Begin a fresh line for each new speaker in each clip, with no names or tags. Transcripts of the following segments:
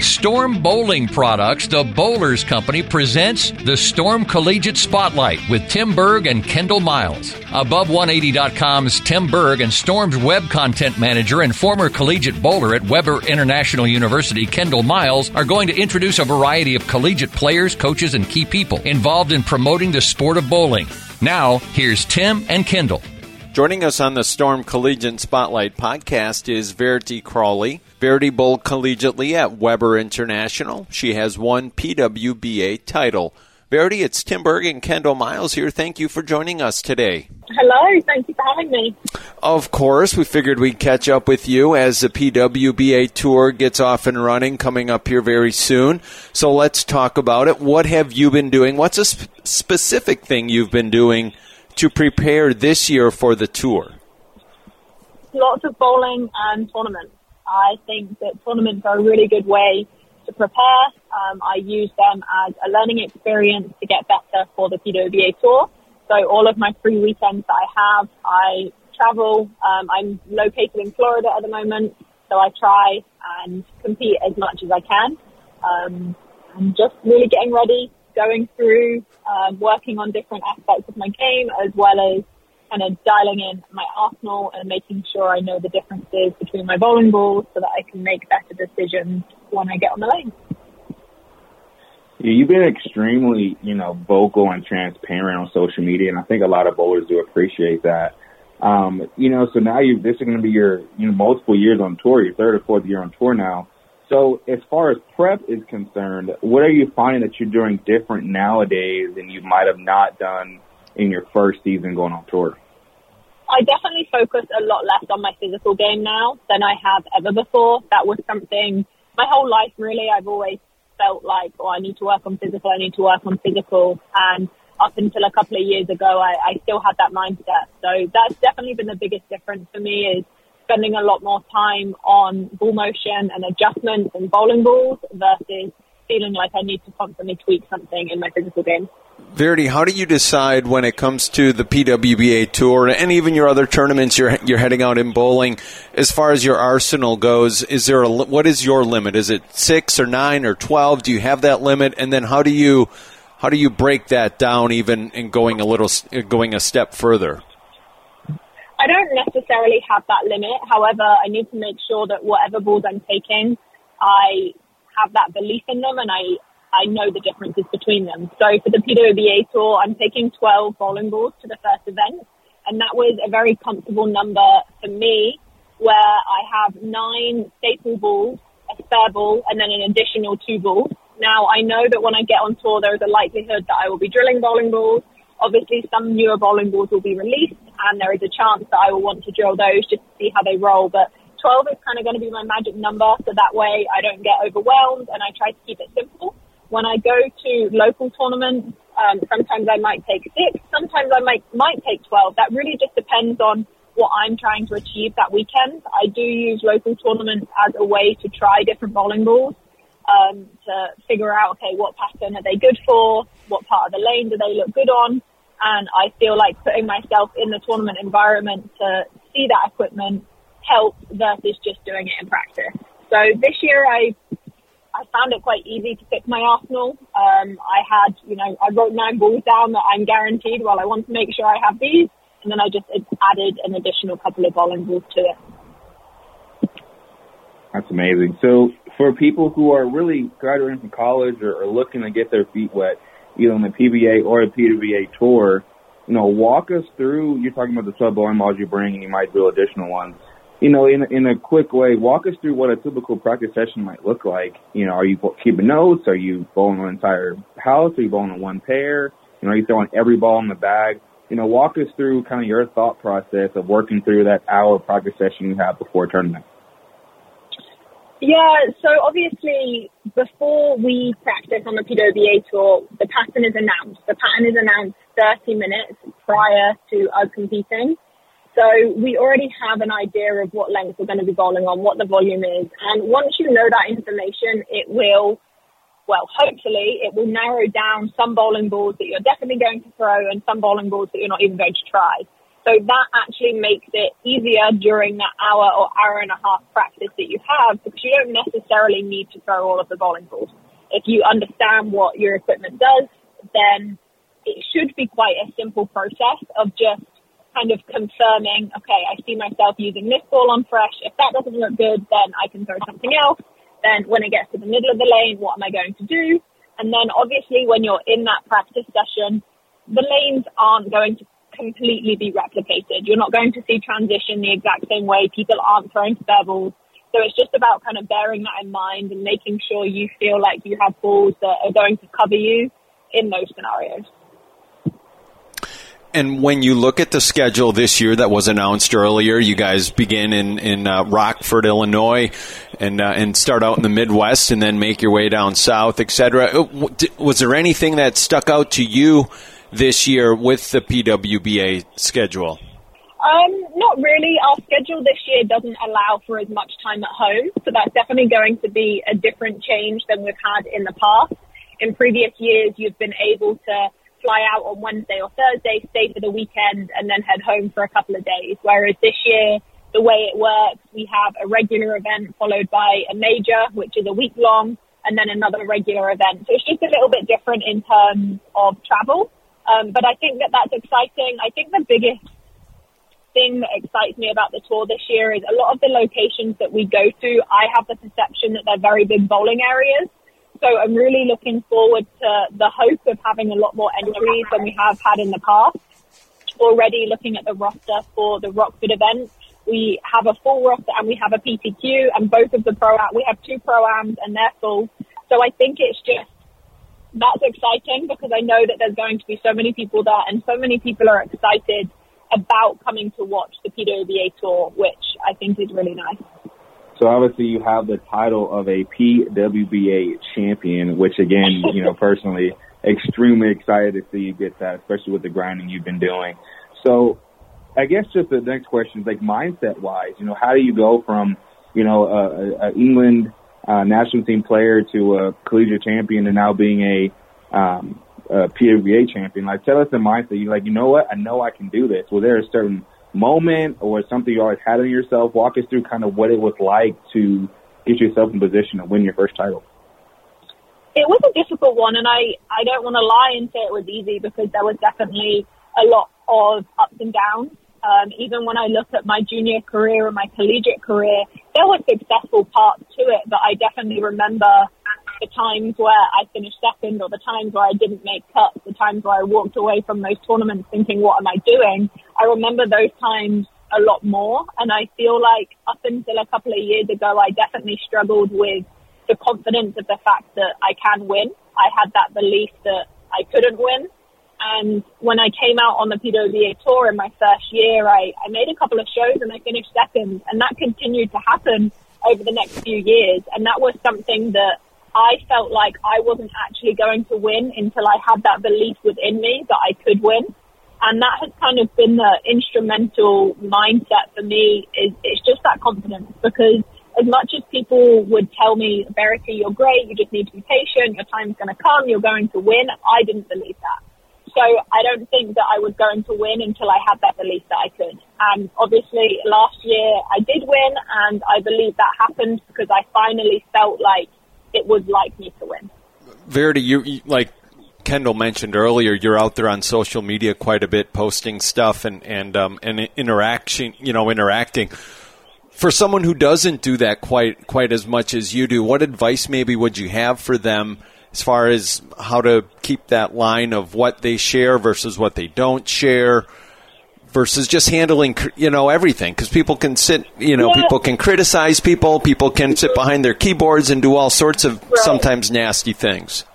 Storm Bowling Products, the Bowlers Company, presents the Storm Collegiate Spotlight with Tim Berg and Kendall Miles. Above180.com's Tim Berg and Storm's web content manager and former collegiate bowler at Webber International University, Kendall Miles, are going to introduce a variety of collegiate players, coaches, and key people involved in promoting the sport of bowling. Now, here's Tim and Kendall.
Joining us on the Storm Collegiate Spotlight podcast is Verity Crawley. Verity bowled collegiately at Webber International. She has one PWBA title. Verity, it's Tim Berg and Kendall Miles here. Thank you for joining us today.
Hello, thank you for having me.
Of course, we figured we'd catch up with you as the PWBA tour gets off and running coming up here very soon. So let's talk about it. What have you been doing? What's a sp- specific thing you've been doing to prepare this year for the tour?
Lots of bowling and tournaments. I think that tournaments are a really good way to prepare. Um, I use them as a learning experience to get better for the PWBA tour. So all of my free weekends that I have, I travel. Um, I'm located in Florida at the moment, so I try and compete as much as I can. Um, I'm just really getting ready, going through, um, working on different aspects of my game as well as kind of dialing in my arsenal and making sure I know the differences between my bowling balls so that I can make better decisions when I get on the lane.
Yeah, you've been extremely, you know, vocal and transparent on social media, and I think a lot of bowlers do appreciate that. Um, you know, so now you this is going to be your, you know, multiple years on tour, your third or fourth year on tour now. So as far as prep is concerned, what are you finding that you're doing different nowadays than you might have not done in your first season going on tour?
I definitely focus a lot less on my physical game now than I have ever before. That was something my whole life really. I've always felt like, oh, I need to work on physical. I need to work on physical. And up until a couple of years ago, I, I still had that mindset. So that's definitely been the biggest difference for me is spending a lot more time on ball motion and adjustments and bowling balls versus feeling like I need to constantly tweak something in my physical game.
Verity, how do you decide when it comes to the PWBA tour and even your other tournaments you're you're heading out in bowling? As far as your arsenal goes, is there a what is your limit? Is it six or nine or twelve? Do you have that limit? And then how do you how do you break that down even in going a little going a step further?
I don't necessarily have that limit. However, I need to make sure that whatever balls I'm taking, I have that belief in them and I I know the differences between them. So for the PWBA tour, I'm taking 12 bowling balls to the first event, and that was a very comfortable number for me, where I have nine staple balls, a spare ball, and then an additional two balls. Now I know that when I get on tour, there is a likelihood that I will be drilling bowling balls. Obviously, some newer bowling balls will be released, and there is a chance that I will want to drill those just to see how they roll. But 12 is kind of going to be my magic number, so that way I don't get overwhelmed and I try to keep it simple. When I go to local tournaments, um, sometimes I might take six, sometimes I might might take twelve. That really just depends on what I'm trying to achieve that weekend. I do use local tournaments as a way to try different bowling balls um, to figure out okay what pattern are they good for, what part of the lane do they look good on, and I feel like putting myself in the tournament environment to see that equipment helps versus just doing it in practice. So this year I I found it quite easy to pick my arsenal. Um, I had, you know, I wrote nine balls down that I'm guaranteed. Well, I want to make sure I have these, and then I just added an additional couple of bowling balls to it.
That's amazing. So, for people who are really graduating from college or, or looking to get their feet wet, either on the PBA or the PWBA tour, you know, walk us through. You're talking about the sub bowling balls you bring, and you might do additional ones you know, in in a quick way, walk us through what a typical practice session might look like. You know, are you keeping notes? Are you bowling an entire house? Are you bowling on one pair? You know, are you throwing every ball in the bag? You know, walk us through kind of your thought process of working through that hour practice session you have before a tournament.
Yeah, so obviously before we practice on the PWBA tour, the pattern is announced. The pattern is announced 30 minutes prior to us competing. So we already have an idea of what length we're going to be bowling on, what the volume is. And once you know that information, it will, well, hopefully it will narrow down some bowling balls that you're definitely going to throw and some bowling balls that you're not even going to try. So that actually makes it easier during that hour or hour and a half practice that you have because you don't necessarily need to throw all of the bowling balls. If you understand what your equipment does, then it should be quite a simple process of just kind of confirming, okay, I see myself using this ball on fresh. If that doesn't look good, then I can throw something else. Then when it gets to the middle of the lane, what am I going to do? And then obviously when you're in that practice session, the lanes aren't going to completely be replicated. You're not going to see transition the exact same way. People aren't throwing spare balls. So it's just about kind of bearing that in mind and making sure you feel like you have balls that are going to cover you in those scenarios.
And when you look at the schedule this year that was announced earlier, you guys begin in in uh, Rockford, Illinois, and uh, and start out in the Midwest, and then make your way down south, etc. Uh, was there anything that stuck out to you this year with the PWBA schedule?
Um, not really. Our schedule this year doesn't allow for as much time at home, so that's definitely going to be a different change than we've had in the past. In previous years, you've been able to fly out on Wednesday or Thursday, stay for the weekend, and then head home for a couple of days. Whereas this year, the way it works, we have a regular event followed by a major, which is a week long, and then another regular event. So it's just a little bit different in terms of travel. Um, but I think that that's exciting. I think the biggest thing that excites me about the tour this year is a lot of the locations that we go to, I have the perception that they're very big bowling areas. So I'm really looking forward to the hope of having a lot more entries than we have had in the past. Already looking at the roster for the Rockford event, we have a full roster and we have a PTQ and both of the pro, we have two pro-ams and they're full. So I think it's just that's exciting because I know that there's going to be so many people there and so many people are excited about coming to watch the PWBA tour, which I think is really nice.
So obviously you have the title of a PWBA champion, which again, you know, personally, extremely excited to see you get that, especially with the grinding you've been doing. So I guess just the next question is like mindset wise, you know, how do you go from, you know, a, a England uh, national team player to a collegiate champion and now being a, um, a PWBA champion. Like, tell us the mindset. You like, you know what? I know I can do this. Well, there are certain moment or something you always had in yourself? Walk us through kind of what it was like to get yourself in position to win your first title.
It was a difficult one, and I, I don't want to lie and say it was easy because there was definitely a lot of ups and downs. Um, even when I look at my junior career and my collegiate career, there were successful parts to it, but I definitely remember the times where I finished second or the times where I didn't make cuts, the times where I walked away from those tournaments thinking, what am I doing? I remember those times a lot more. And I feel like up until a couple of years ago, I definitely struggled with the confidence of the fact that I can win. I had that belief that I couldn't win. And when I came out on the PWBA tour in my first year, I, I made a couple of shows and I finished second. And that continued to happen over the next few years. And that was something that I felt like I wasn't actually going to win until I had that belief within me that I could win. And that has kind of been the instrumental mindset for me is it's just that confidence because as much as people would tell me, Verity, you're great, you just need to be patient, your time's going to come, you're going to win, I didn't believe that. So I don't think that I was going to win until I had that belief that I could. And obviously last year I did win and I believe that happened because I finally felt like it would like me to win.
Verity, you, you like Kendall mentioned earlier, you're out there on social media quite a bit, posting stuff and and um, and interaction, you know, interacting. For someone who doesn't do that quite quite as much as you do, what advice maybe would you have for them as far as how to keep that line of what they share versus what they don't share versus just handling you know everything because people can sit you know yeah. people can criticize people people can sit behind their keyboards and do all sorts of right. sometimes nasty things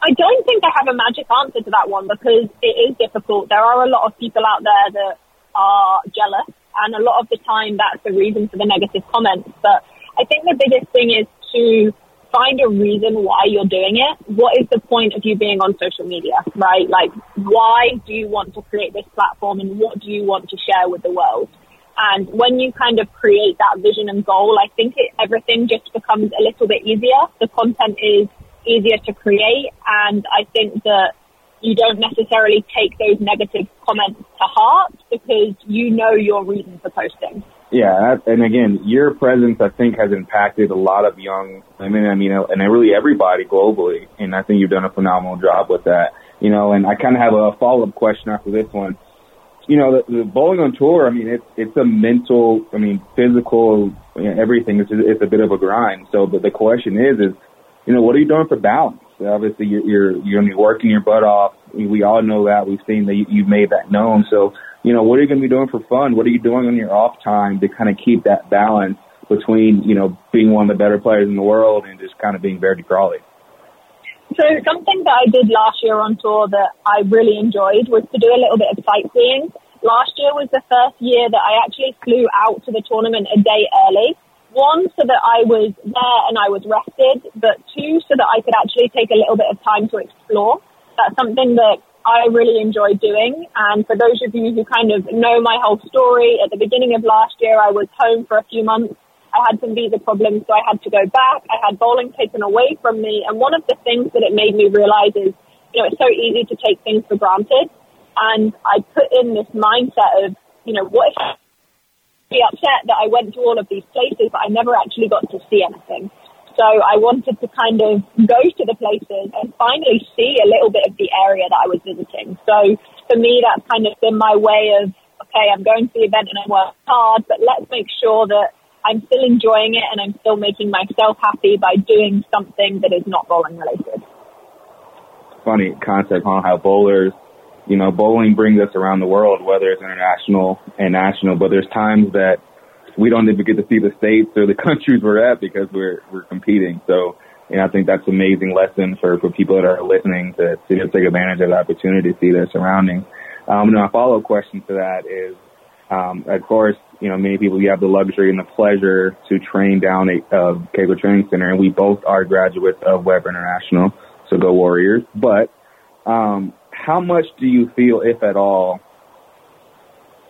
i don't think i have a magic answer to that one because it is difficult there are a lot of people out there that are jealous and a lot of the time that's the reason for the negative comments but i think the biggest thing is to find a reason why you're doing it. What is the point of you being on social media, right? Like, why do you want to create this platform and what do you want to share with the world? And when you kind of create that vision and goal, I think it, everything just becomes a little bit easier. The content is easier to create. And I think that you don't necessarily take those negative comments to heart because you know your reason for posting.
Yeah, and again, your presence I think has impacted a lot of young women. I mean, and really everybody globally, and I think you've done a phenomenal job with that. You know, and I kind of have a follow up question after this one. You know, the, the bowling on tour. I mean, it's it's a mental. I mean, physical. You know, everything. It's it's a bit of a grind. So, but the question is, is you know, what are you doing for balance? Obviously, you're you're, you're working your butt off. We all know that. We've seen that you, you've made that known. So, you know, what are you going to be doing for fun? What are you doing on your off time to kind of keep that balance between, you know, being one of the better players in the world and just kind of being Verity Crawley?
So something that I did last year on tour that I really enjoyed was to do a little bit of sightseeing. Last year was the first year that I actually flew out to the tournament a day early. One, so that I was there and I was rested, but two, so that I could actually take a little bit of time to explore. That's something that I really enjoy doing. And for those of you who kind of know my whole story, at the beginning of last year, I was home for a few months. I had some visa problems, so I had to go back. I had bowling taken away from me. And one of the things that it made me realize is, you know, it's so easy to take things for granted. And I put in this mindset of, you know, what if I be upset that I went to all of these places, but I never actually got to see anything. So I wanted to kind of go to the places and finally see a little bit of the area that I was visiting. So for me, that's kind of been my way of, okay, I'm going to the event and I work hard, but let's make sure that I'm still enjoying it and I'm still making myself happy by doing something that is not bowling related.
Funny concept, huh? How bowlers, you know, bowling brings us around the world, whether it's international and national, but there's times that we don't even get to see the states or the countries we're at because we're we're competing. So, and I think that's an amazing lesson for for people that are listening to to take advantage of the opportunity to see their surroundings. Um, and my follow up question to that is, um, of course, you know, many people you have the luxury and the pleasure to train down at uh, Kegel Training Center, and we both are graduates of Webber International, so go Warriors. But um, how much do you feel, if at all,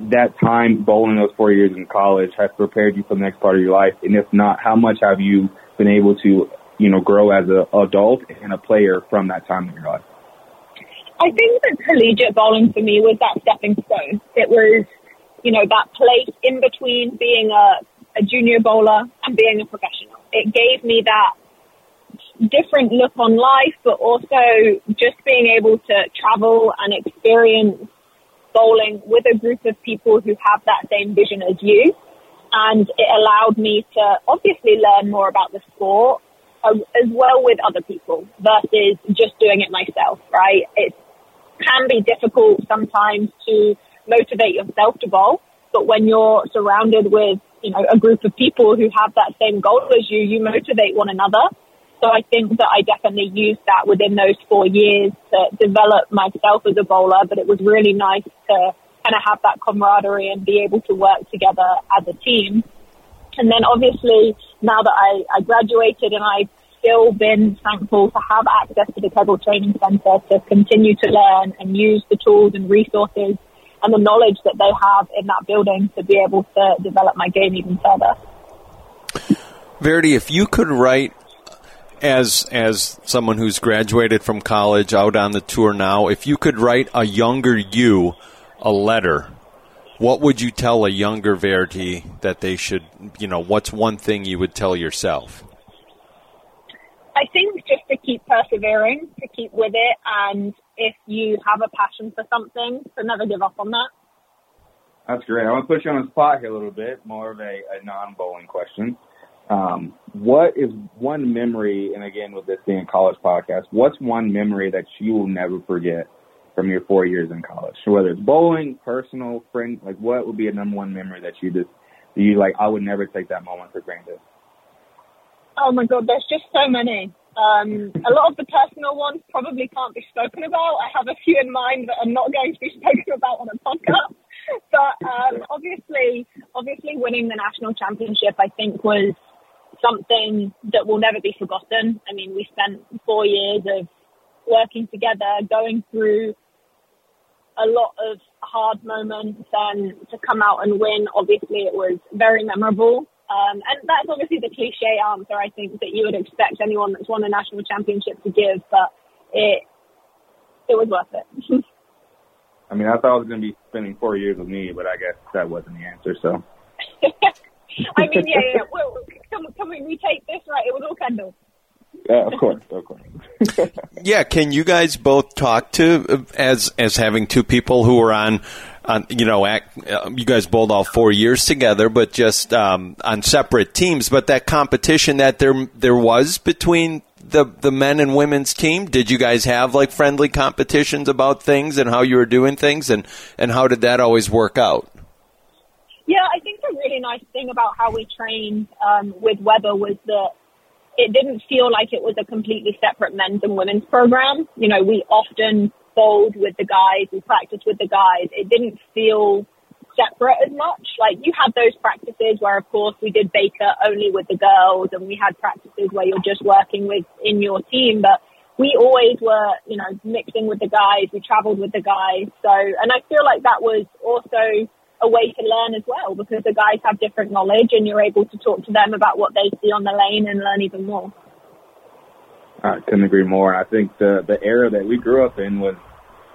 that time bowling those four years in college has prepared you for the next part of your life? And if not, how much have you been able to, you know, grow as an adult and a player from that time in your life?
I think that collegiate bowling for me was that stepping stone. It was, you know, that place in between being a, a junior bowler and being a professional. It gave me that different look on life, but also just being able to travel and experience bowling with a group of people who have that same vision as you. And it allowed me to obviously learn more about the sport uh, as well with other people versus just doing it myself, right? It can be difficult sometimes to motivate yourself to bowl, but when you're surrounded with, you know, a group of people who have that same goal as you, you motivate one another so I think that I definitely used that within those four years to develop myself as a bowler, but it was really nice to kind of have that camaraderie and be able to work together as a team. And then obviously now that I, I graduated and I've still been thankful to have access to the Kegel Training Center to continue to learn and use the tools and resources and the knowledge that they have in that building to be able to develop my game even further.
Verity, if you could write as as someone who's graduated from college out on the tour now, if you could write a younger you a letter, what would you tell a younger Verity that they should, you know, what's one thing you would tell yourself?
I think just to keep persevering, to keep with it, and if you have a passion for something, to never give up on that.
That's great. I want to put you on the spot here a little bit, more of a, a non bowling question. Um, what is one memory, and again with this being a college podcast, what's one memory that you will never forget from your four years in college? So whether it's bowling, personal, friend, like what would be a number one memory that you just you like? I would never take that moment for granted.
Oh my god, there's just so many. Um, a lot of the personal ones probably can't be spoken about. I have a few in mind that are not going to be spoken about on a podcast. But um, obviously, obviously, winning the national championship, I think, was something that will never be forgotten. I mean, we spent four years of working together, going through a lot of hard moments and to come out and win, obviously it was very memorable. Um, and that's obviously the cliche answer I think that you would expect anyone that's won a national championship to give, but it, it was worth it.
I mean, I thought I was going to be spending four years with me, but I guess that wasn't the answer. So.
I mean, yeah, yeah. Well, can, can we retake this? Right, it was all Kendall.
Uh, of course, of course.
yeah, can you guys both talk to as as having two people who are on on you know act, uh, you guys bowled all four years together, but just um, on separate teams. But that competition that there there was between the the men and women's team, did you guys have like friendly competitions about things and how you were doing things, and and how did that always work out?
Yeah, I think the really nice thing about how we trained um, with Webber was that it didn't feel like it was a completely separate men's and women's program. You know, we often bowled with the guys, we practiced with the guys. It didn't feel separate as much. Like you had those practices where, of course, we did Baker only with the girls, and we had practices where you're just working with in your team. But we always were, you know, mixing with the guys. We travelled with the guys. So, and I feel like that was also a way to learn as well because the guys have different knowledge and you're able to talk to them about what they see on the lane and learn even more.
I couldn't agree more. I think the the era that we grew up in was,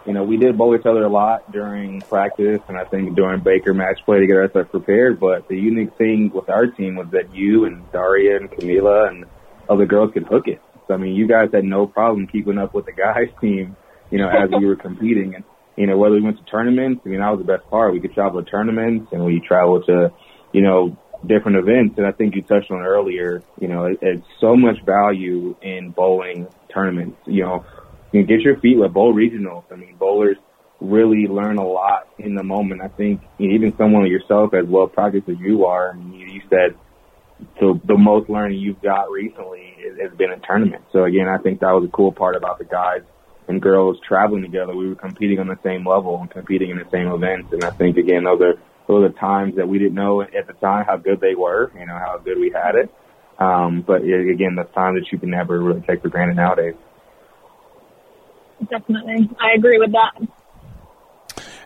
you know, we did bowl each other a lot during practice, and I think during Baker match play to get ourselves prepared. But the unique thing with our team was that you and Daria and Camila and other girls could hook it. So I mean, you guys had no problem keeping up with the guys' team, you know, as we were competing. And you know, whether we went to tournaments, I mean, that was the best part. We could travel to tournaments and we travel to, you know, different events. And I think you touched on earlier, you know, it, it's so much value in bowling tournaments. You know, you can get your feet with bowl regionals. I mean, bowlers really learn a lot in the moment. I think you know, even someone like yourself, as well practiced as you are, I mean, you, said the the most learning you've got recently has been in tournaments. So again, I think that was a cool part about the guys and girls traveling together. We were competing on the same level and competing in the same events. And I think again, those are those are times that we didn't know at the time how good they were, you know, how good we had it. Um, but again, the time that you can never really take for granted nowadays.
Definitely, I agree with that.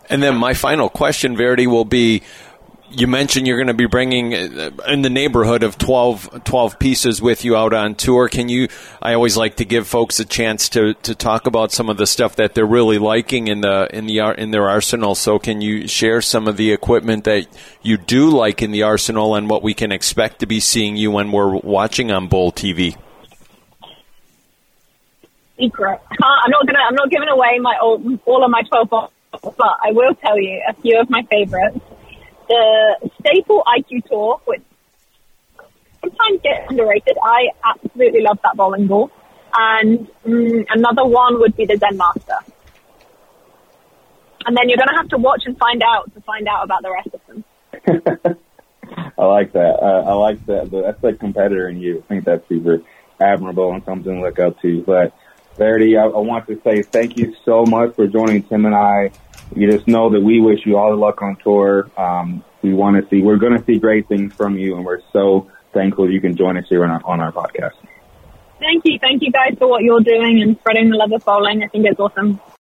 And then my final question, Verity, will be you mentioned you're going to be bringing uh, in the neighborhood of 12, 12, pieces with you out on tour. Can you? I always like to give folks a chance to, to talk about some of the stuff that they're really liking in the in the in their arsenal. So, can you share some of the equipment that you do like in the arsenal and what we can expect to be seeing you when we're watching on Bowl TV?
Secret. I'm not gonna. I'm not giving away my all, all of my twelve, but I will tell you a few of my favorites the Staple IQ Tour, which sometimes gets underrated. I absolutely love that bowling ball. And mm, another one would be the Zen Master. And then you're going to have to watch and find out to find out about the rest of them.
I like that. Uh, I like that. That's like competitor in you. I think that's super admirable and something to look up to. But Verity, I, I want to say thank you so much for joining Tim and I you just know that we wish you all the luck on tour. Um, we want to see, we're going to see great things from you, and we're so thankful you can join us here on our, on our podcast.
Thank you. Thank you guys for what you're doing and spreading the love of bowling. I think it's awesome.